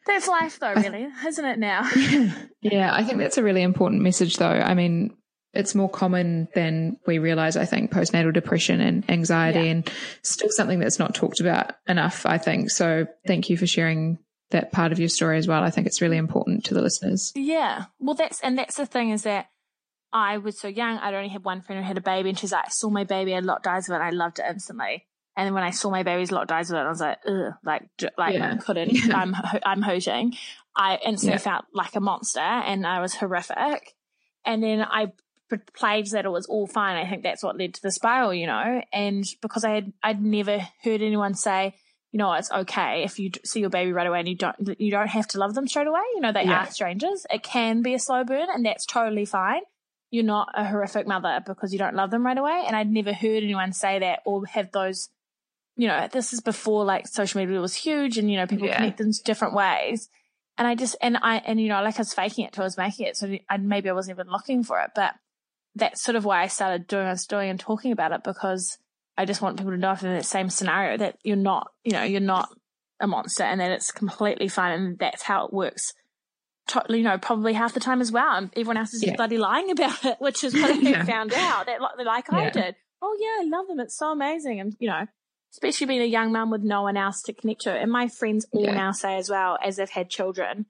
[SPEAKER 2] That's life though, really, isn't it now?
[SPEAKER 1] Yeah, I think that's a really important message, though. I mean, it's more common than we realize, I think, postnatal depression and anxiety,
[SPEAKER 2] Yeah.
[SPEAKER 1] and still something that's not talked about enough, I think. So, thank you for sharing that part of your story as well. I think it's really important to the listeners.
[SPEAKER 2] Yeah. Well, that's, and that's the thing is that I was so young. I'd only had one friend who had a baby and she's like, I saw my baby, I locked eyes with it, I loved it instantly. And then when I saw my baby's lot eyes with it, I was like, ugh, like, like
[SPEAKER 1] Yeah.
[SPEAKER 2] I couldn't,
[SPEAKER 1] Yeah.
[SPEAKER 2] I'm, ho- I'm hooting. I instantly
[SPEAKER 1] Yeah.
[SPEAKER 2] felt like a monster and I was horrific. And then I played that it was all fine. I think that's what led to the spiral, you know, and because I had, I'd never heard anyone say, you know, it's okay if you see your baby right away and you don't, you don't have to love them straight away. You know, they
[SPEAKER 1] Yeah.
[SPEAKER 2] are strangers. It can be a slow burn and that's totally fine. You're not a horrific mother because you don't love them right away. And I'd never heard anyone say that or have those, you know, this is before like social media was huge and, you know, people
[SPEAKER 1] Yeah.
[SPEAKER 2] connect in different ways. And I just, and I, and, you know, like I was faking it till I was making it. So I, maybe I wasn't even looking for it, but that's sort of why I started doing what I was doing and talking about it because I just want people to know if they're in that same scenario that you're not, you know, you're not a monster and that it's completely fine and that's how it works. Totally, you know, probably half the time as well. And everyone else is
[SPEAKER 1] Yeah.
[SPEAKER 2] bloody lying about it, which is what I
[SPEAKER 1] Yeah.
[SPEAKER 2] found out that like, like I did. Oh yeah, I love them. It's so amazing. And you know, especially being a young mum with no one else to connect to. And my friends all
[SPEAKER 1] Yeah.
[SPEAKER 2] now say as well, as they've had children,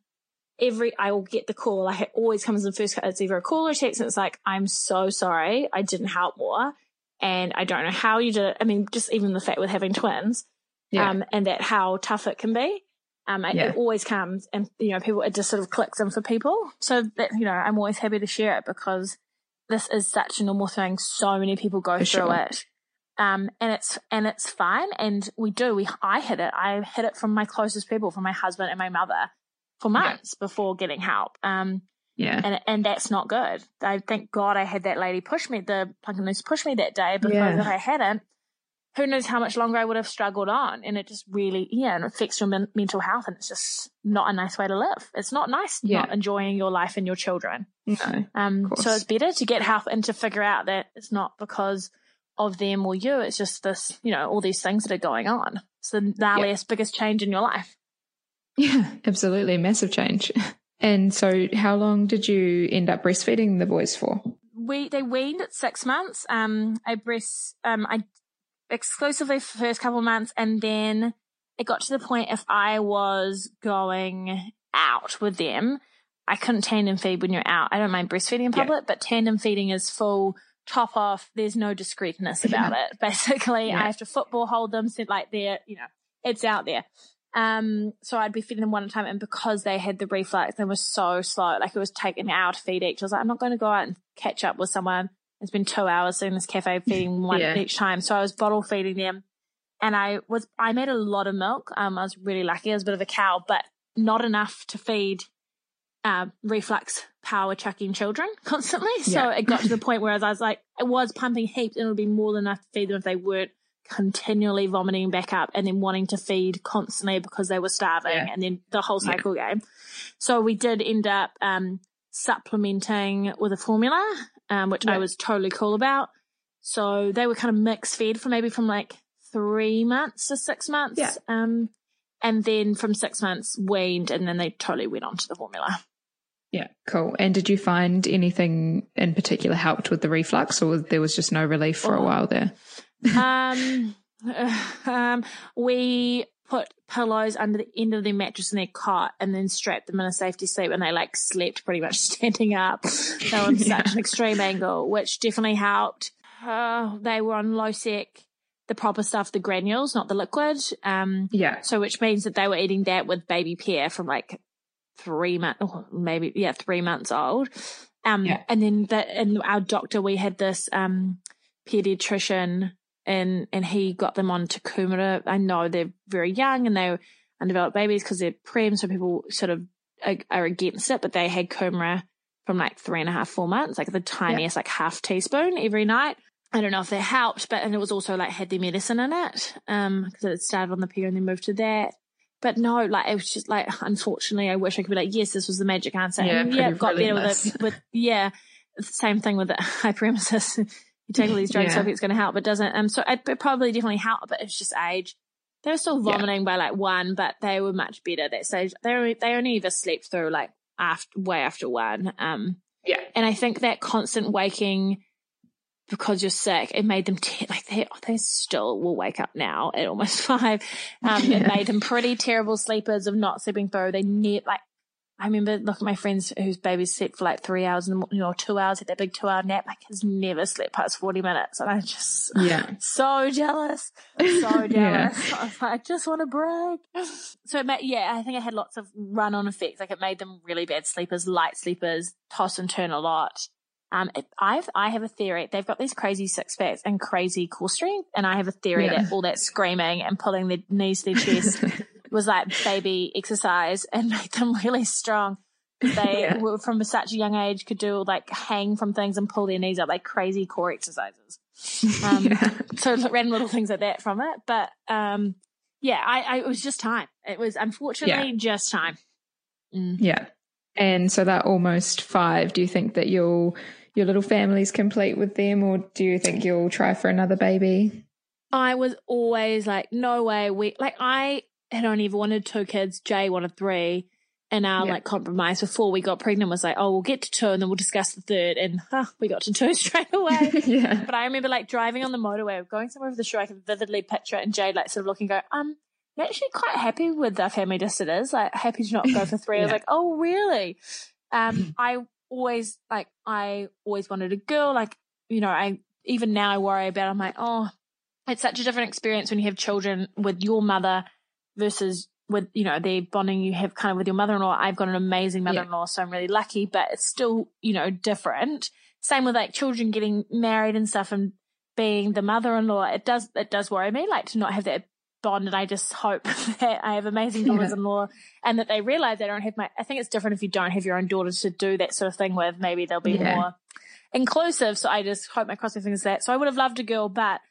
[SPEAKER 2] every I will get the call. Like it always comes in first. It's either a call or a text, and it's like, "I'm so sorry, I didn't help more, and I don't know how you did it." I mean, just even the fact with having twins,
[SPEAKER 1] Yeah.
[SPEAKER 2] um, and that how tough it can be. Um, it,
[SPEAKER 1] Yeah.
[SPEAKER 2] it always comes, and you know, people it just sort of clicks in for people. So that you know, I'm always happy to share it because this is such a normal thing. So many people go
[SPEAKER 1] For
[SPEAKER 2] through
[SPEAKER 1] sure.
[SPEAKER 2] it. Um, and it's, and it's fine. And we do, we, I hid it. I hid it from my closest people, from my husband and my mother for months before getting help. Um,
[SPEAKER 1] yeah.
[SPEAKER 2] and, and that's not good. I thank God I had that lady push me, the Plunket nurse push me that day because
[SPEAKER 1] Yeah.
[SPEAKER 2] if I hadn't, who knows how much longer I would have struggled on. And it just really, yeah, and it affects your men- mental health and it's just not a nice way to live. It's not nice
[SPEAKER 1] Yeah.
[SPEAKER 2] not enjoying your life and your children.
[SPEAKER 1] No.
[SPEAKER 2] Um, so it's better to get help and to figure out that it's not because of them or you. It's just this, you know, all these things that are going on. It's the gnarliest, biggest change in your life.
[SPEAKER 1] Yeah, absolutely. Massive change. And so, how long did you end up breastfeeding the boys for?
[SPEAKER 2] We they weaned at six months. Um, I breast um I exclusively for the first couple of months, and then it got to the point if I was going out with them, I couldn't tandem feed when you're out. I don't mind breastfeeding in
[SPEAKER 1] Yeah.
[SPEAKER 2] public, but tandem feeding is full top off. There's no discreetness about it. Basically,
[SPEAKER 1] Yeah.
[SPEAKER 2] I have to football hold them, so like they're you know it's out there. Um, so I'd be feeding them one at a time, and because they had the reflux, they were so slow. Like it was taking an hour to feed each. I was like, I'm not going to go out and catch up with someone. It's been two hours in this cafe feeding one
[SPEAKER 1] Yeah.
[SPEAKER 2] each time. So I was bottle feeding them, and I was I made a lot of milk. Um, I was really lucky. I was a bit of a cow, but not enough to feed uh, reflux power chucking children constantly. So
[SPEAKER 1] Yeah.
[SPEAKER 2] it got to the point where I was like, it was pumping heaps, and it would be more than enough to feed them if they weren't continually vomiting back up and then wanting to feed constantly because they were starving
[SPEAKER 1] Yeah.
[SPEAKER 2] and then the whole cycle game. So we did end up um, supplementing with a formula, um, which I was totally cool about. So they were kind of mixed fed for maybe from like three months to six months.
[SPEAKER 1] Yeah.
[SPEAKER 2] Um, and then from six months weaned and then they totally went on to the formula.
[SPEAKER 1] Yeah, cool. And did you find anything in particular helped with the reflux, or there was just no relief for a
[SPEAKER 2] Oh.
[SPEAKER 1] while there?
[SPEAKER 2] um, um, we put pillows under the end of their mattress in their cot and then strapped them in a safety sleep and they like slept pretty much standing up. They were on such an extreme angle, which definitely helped. Uh, they were on Losec, the proper stuff, the granules, not the liquid. Um,
[SPEAKER 1] Yeah,
[SPEAKER 2] so which means that they were eating that with baby pear from like three months, or maybe yeah, three months old. Um,
[SPEAKER 1] Yeah.
[SPEAKER 2] and then that, and our doctor, we had this um pediatrician, and and he got them on to kumara. I know they're very young and they're undeveloped babies because they're prem, so people sort of are, are against it, but they had kumara from like three and a half, four months, like the tiniest, like half teaspoon every night. I don't know if that helped, but and it was also like had their medicine in it, um, because it started on the pear and then moved to that. But no, like it was just like unfortunately, I wish I could be like, yes, this was the magic answer.
[SPEAKER 1] Yeah,
[SPEAKER 2] and yeah, got better with it. With yeah, same thing with the hyperemesis. you take all these drugs,
[SPEAKER 1] Yeah.
[SPEAKER 2] it's going to help, but it doesn't. Um, so it, it probably definitely helped, but it's just age. They were still
[SPEAKER 1] Yeah.
[SPEAKER 2] vomiting by like one, but they were much better that stage. They only, they only ever slept through like after way after one. Um,
[SPEAKER 1] yeah,
[SPEAKER 2] and I think that constant waking because you're sick, it made them te- like they they still will wake up now at almost five. Um, It made them pretty terrible sleepers of not sleeping through. They need like I remember looking at my friends whose babies slept for like three hours in the morning or two hours, had that big two hour nap. Like has never slept past forty minutes, and I just
[SPEAKER 1] yeah,
[SPEAKER 2] so jealous, so jealous.
[SPEAKER 1] Yeah.
[SPEAKER 2] I was like, I just want to break. So it made, yeah, I think it had lots of run on effects. Like it made them really bad sleepers, light sleepers, toss and turn a lot. Um, I've, I have a theory. They've got these crazy six packs and crazy core strength. And I have a theory
[SPEAKER 1] Yeah.
[SPEAKER 2] that all that screaming and pulling their knees to their chest was like baby exercise and made them really strong. They
[SPEAKER 1] Yeah.
[SPEAKER 2] were from such a young age could do like hang from things and pull their knees up like crazy core exercises. Um,
[SPEAKER 1] Yeah.
[SPEAKER 2] so random little things like that from it. But um, yeah, I, I it was just time. It was unfortunately just time. Mm.
[SPEAKER 1] yeah. And so that almost five. Do you think that you'll your little family's complete with them, or do you think you'll try for another baby?
[SPEAKER 2] I was always like, no way. We like I had only ever wanted two kids. Jay wanted three. And our
[SPEAKER 1] Yeah.
[SPEAKER 2] like compromise before we got pregnant was like, oh, we'll get to two and then we'll discuss the third. And huh, we got to two straight away.
[SPEAKER 1] yeah,
[SPEAKER 2] But I remember like driving on the motorway, going somewhere with the show, I can vividly picture it and Jade like sort of looking, and go, um, I'm actually quite happy with our family just it is. Like happy to not go for three. I was like, oh really? Um, I always like I always wanted a girl. Like, you know, I even now I worry about I'm like, oh, it's such a different experience when you have children with your mother versus with, you know, the bonding you have kind of with your mother in law. I've got an amazing mother in law, so I'm really lucky, but it's still, you know, different. Same with like children getting married and stuff and being the mother in law. It does it does worry me, like to not have that bond and I just hope that I have amazing daughters in law and that they realize they don't have my I think it's different if you don't have your own daughters to do that sort of thing with. Maybe they'll be
[SPEAKER 1] Yeah.
[SPEAKER 2] more inclusive. So I just hope my cross my fingers that. So I would have loved a girl, but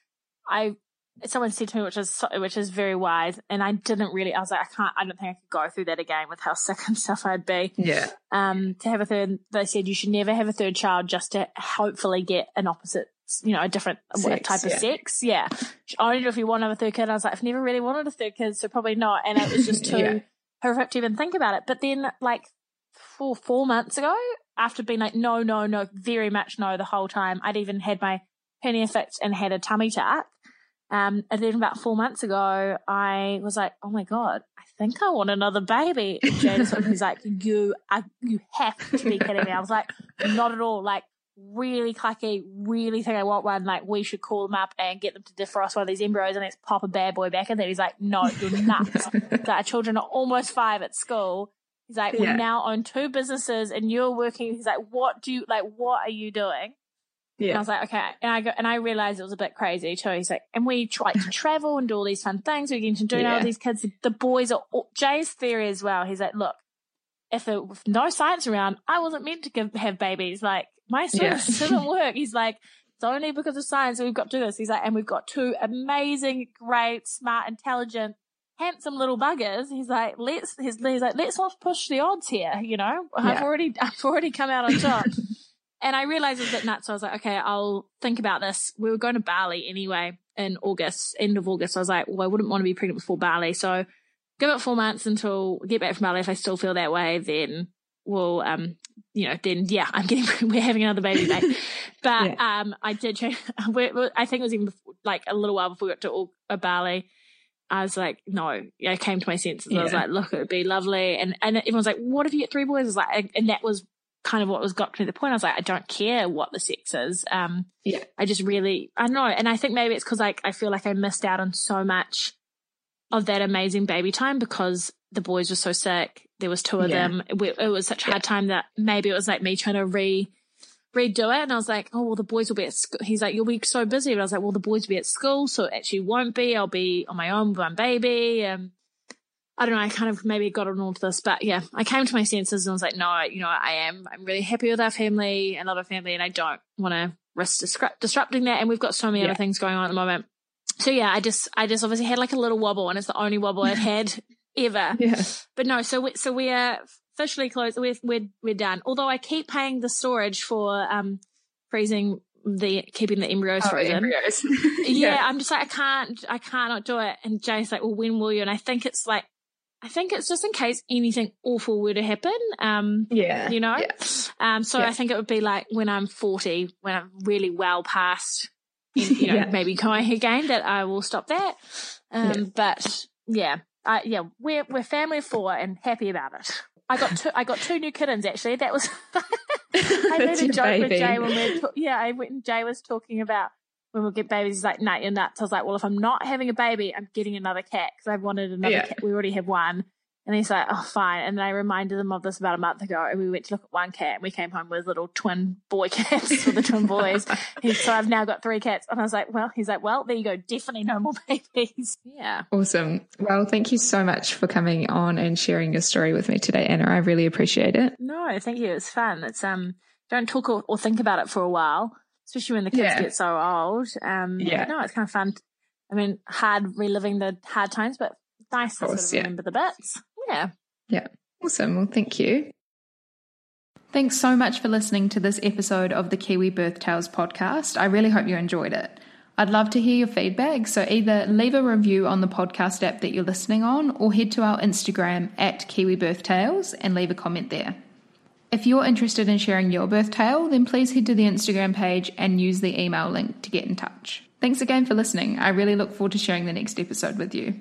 [SPEAKER 2] I someone said to me, which is so- which is very wise, and I didn't really. I was like, I can't. I don't think I could go through that again with how sick and stuff I'd be.
[SPEAKER 1] yeah,
[SPEAKER 2] Um, to have a third, they said you should never have a third child just to hopefully get an opposite, you know, a different
[SPEAKER 1] Sex,
[SPEAKER 2] type of
[SPEAKER 1] yeah.
[SPEAKER 2] sex. Yeah, I only if you want to have a third kid. I was like, I've never really wanted a third kid, so probably not. And it was just too
[SPEAKER 1] Yeah.
[SPEAKER 2] horrific to even think about it. But then, like four four months ago, after being like, no, no, no, very much no the whole time, I'd even had my hernia fixed and had a tummy tuck. Um, and then about four months ago, I was like, "Oh my god, I think I want another baby." And was like, "You are, you have to be kidding me." I was like, "Not at all." Like really clucky, really think I want one. Like, we should call them up and get them to defrost one of these embryos and let's pop a bad boy back in there. He's like, no, you're nuts. so our children are almost five at school. He's like, we now own two businesses and you're working. He's like, what do you, like, what are you doing? And I was like, okay. And I go, and I realized it was a bit crazy too. He's like, and we try to travel and do all these fun things. We're getting to do
[SPEAKER 1] Yeah.
[SPEAKER 2] with these kids. The boys are, all, Jay's theory as well. He's like, look, if there was no science around, I wasn't meant to give, have babies. Like my
[SPEAKER 1] Yeah.
[SPEAKER 2] doesn't work. He's like, it's only because of science that we've got to do this. He's like, and we've got two amazing, great, smart, intelligent, handsome little buggers. He's like, let's, he's, he's like, let's not push the odds here. You know, I've already, I've already come out on top. And I realized it was a bit nuts. So I was like, okay, I'll think about this. We were going to Bali anyway in August, end of August. So I was like, well, I wouldn't want to be pregnant before Bali. So give it four months until get back from Bali. If I still feel that way, then we'll, um, you know, then yeah, I'm getting, we're having another baby, mate. But, um, I did I think it was even before, like a little while before we got to Au- uh, Bali. I was like, no, I came to my senses. I was like, look, it would be lovely. And, and everyone's like, what if you get three boys? I was like, and that was kind of what was got to the point. I was like, I don't care what the sex is. Um,
[SPEAKER 1] Yeah.
[SPEAKER 2] I just really, I don't know. And I think maybe it's because like I feel like I missed out on so much of that amazing baby time because the boys were so sick. There was two of
[SPEAKER 1] Yeah.
[SPEAKER 2] them. It, it was such a hard time that maybe it was like me trying to re redo it. And I was like, oh, well, the boys will be at school. He's like, you'll be so busy. But I was like, well, the boys will be at school. So it actually won't be. I'll be on my own with my baby. Um, I don't know. I kind of maybe got on all to this, but yeah, I came to my senses and was like, no, you know, I am, I'm really happy with our family and love our family and I don't want to risk disrupt, disrupting that. And we've got so many
[SPEAKER 1] Yeah.
[SPEAKER 2] other things going on at the moment. So yeah, I just, I just obviously had like a little wobble and it's the only wobble I've had ever.
[SPEAKER 1] Yeah.
[SPEAKER 2] But no, so we, so we are officially closed. We're, we're, we're done. Although I keep paying the storage for, um, freezing the, keeping the embryos
[SPEAKER 1] Oh,
[SPEAKER 2] frozen.
[SPEAKER 1] embryos.
[SPEAKER 2] Yeah, I'm just like, I can't, I cannot do it. And Jay's like, well, when will you? And I think it's like, I think it's just in case anything awful were to happen. Um,
[SPEAKER 1] Yeah.
[SPEAKER 2] you know?
[SPEAKER 1] Yeah.
[SPEAKER 2] Um, so
[SPEAKER 1] Yeah.
[SPEAKER 2] I think it would be like when I'm 40, when I'm really well past, you you know,
[SPEAKER 1] Yeah.
[SPEAKER 2] maybe going again, that I will stop that. Um,
[SPEAKER 1] Yeah.
[SPEAKER 2] but yeah, I, yeah, we're, we're family of four and happy about it. I got two, I got two new kittens actually. That was, I made a joke with. Jay when we were, ta- yeah, I went and Jay was talking about when we'll get babies. He's like, nah, you're nuts. I was like, well, if I'm not having a baby, I'm getting another cat because I wanted another
[SPEAKER 1] Yeah.
[SPEAKER 2] cat. We already have one. And he's like, oh, fine. And then I reminded them of this about a month ago. And we went to look at one cat and we came home with little twin boy cats for the twin boys. He's, so I've now got three cats. And I was like, well, he's like, well, there you go. Definitely no more babies. Yeah.
[SPEAKER 1] Awesome. Well, thank you so much for coming on and sharing your story with me today, Anna. I really appreciate it.
[SPEAKER 2] No, thank you. It's fun. It's, um, don't talk or, or think about it for a while, especially when the kids
[SPEAKER 1] Yeah.
[SPEAKER 2] get so old. Um,
[SPEAKER 1] Yeah.
[SPEAKER 2] no, it's kind of fun. I mean, hard reliving the hard times, but nice to
[SPEAKER 1] course,
[SPEAKER 2] sort of
[SPEAKER 1] yeah.
[SPEAKER 2] remember the bits. Yeah.
[SPEAKER 1] Yeah. Awesome. Well, thank you. Thanks so much for listening to this episode of the Kiwi Birth Tales podcast. I really hope you enjoyed it. I'd love to hear your feedback, so either leave a review on the podcast app that you're listening on or head to our Instagram at Kiwi Birth Tales and leave a comment there. If you're interested in sharing your birth tale, then please head to the Instagram page and use the email link to get in touch. Thanks again for listening. I really look forward to sharing the next episode with you.